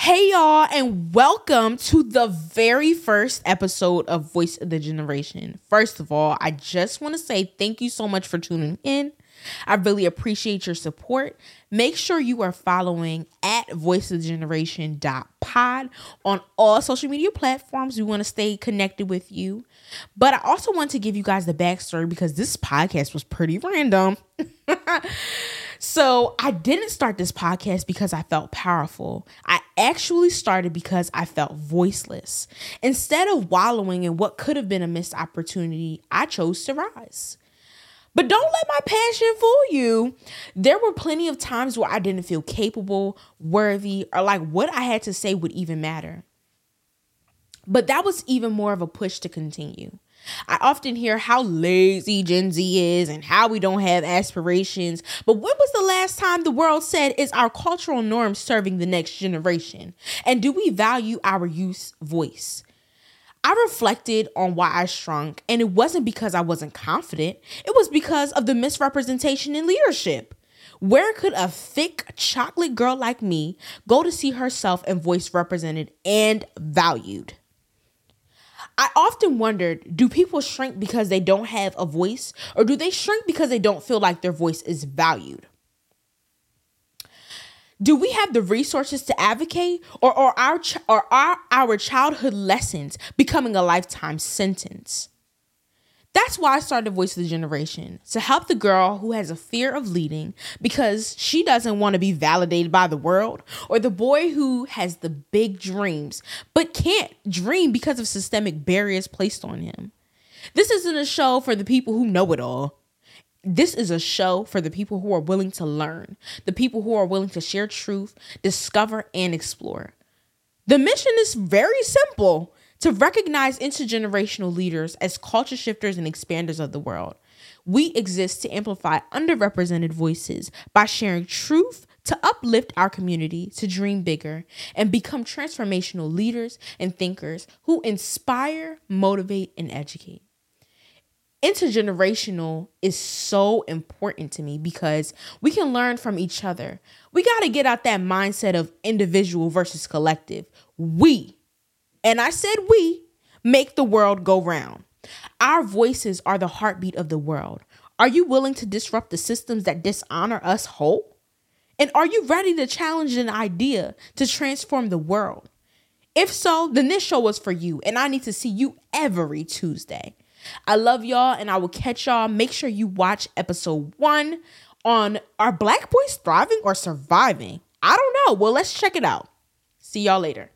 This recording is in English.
Hey, y'all, and welcome to the very first episode of Voice of the Generation. First of all, I just want to say thank you so much for tuning in. I really appreciate your support. Make sure you are following at Voice of the Generation pod on all social media platforms. We want to stay connected with you. But I also want to give you guys the backstory because this podcast was pretty random. So I didn't start this podcast because I felt powerful. I actually started because I felt voiceless. Instead of wallowing in what could have been a missed opportunity, I chose to rise. But don't let my passion fool you. There were plenty of times where I didn't feel capable, worthy, or like what I had to say would even matter. But that was even more of a push to continue. I often hear how lazy Gen Z is and how we don't have aspirations. But when was the last time the world said, is our cultural norm serving the next generation? And do we value our youth's voice? I reflected on why I shrunk, and it wasn't because I wasn't confident, it was because of the misrepresentation in leadership. Where could a thick chocolate girl like me go to see herself and voice represented and valued? I often wondered do people shrink because they don't have a voice, or do they shrink because they don't feel like their voice is valued? Do we have the resources to advocate, or are our, ch- or are our childhood lessons becoming a lifetime sentence? That's why I started Voice of the Generation to help the girl who has a fear of leading because she doesn't want to be validated by the world, or the boy who has the big dreams but can't dream because of systemic barriers placed on him. This isn't a show for the people who know it all. This is a show for the people who are willing to learn, the people who are willing to share truth, discover, and explore. The mission is very simple to recognize intergenerational leaders as culture shifters and expanders of the world. We exist to amplify underrepresented voices by sharing truth to uplift our community to dream bigger and become transformational leaders and thinkers who inspire, motivate, and educate. Intergenerational is so important to me because we can learn from each other. We got to get out that mindset of individual versus collective. We and I said we, make the world go round. Our voices are the heartbeat of the world. Are you willing to disrupt the systems that dishonor us whole? And are you ready to challenge an idea to transform the world? If so, then this show was for you, and I need to see you every Tuesday. I love y'all, and I will catch y'all. Make sure you watch episode one on Are Black Boys Thriving or Surviving? I don't know. Well, let's check it out. See y'all later.